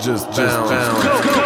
just bounce. Just go.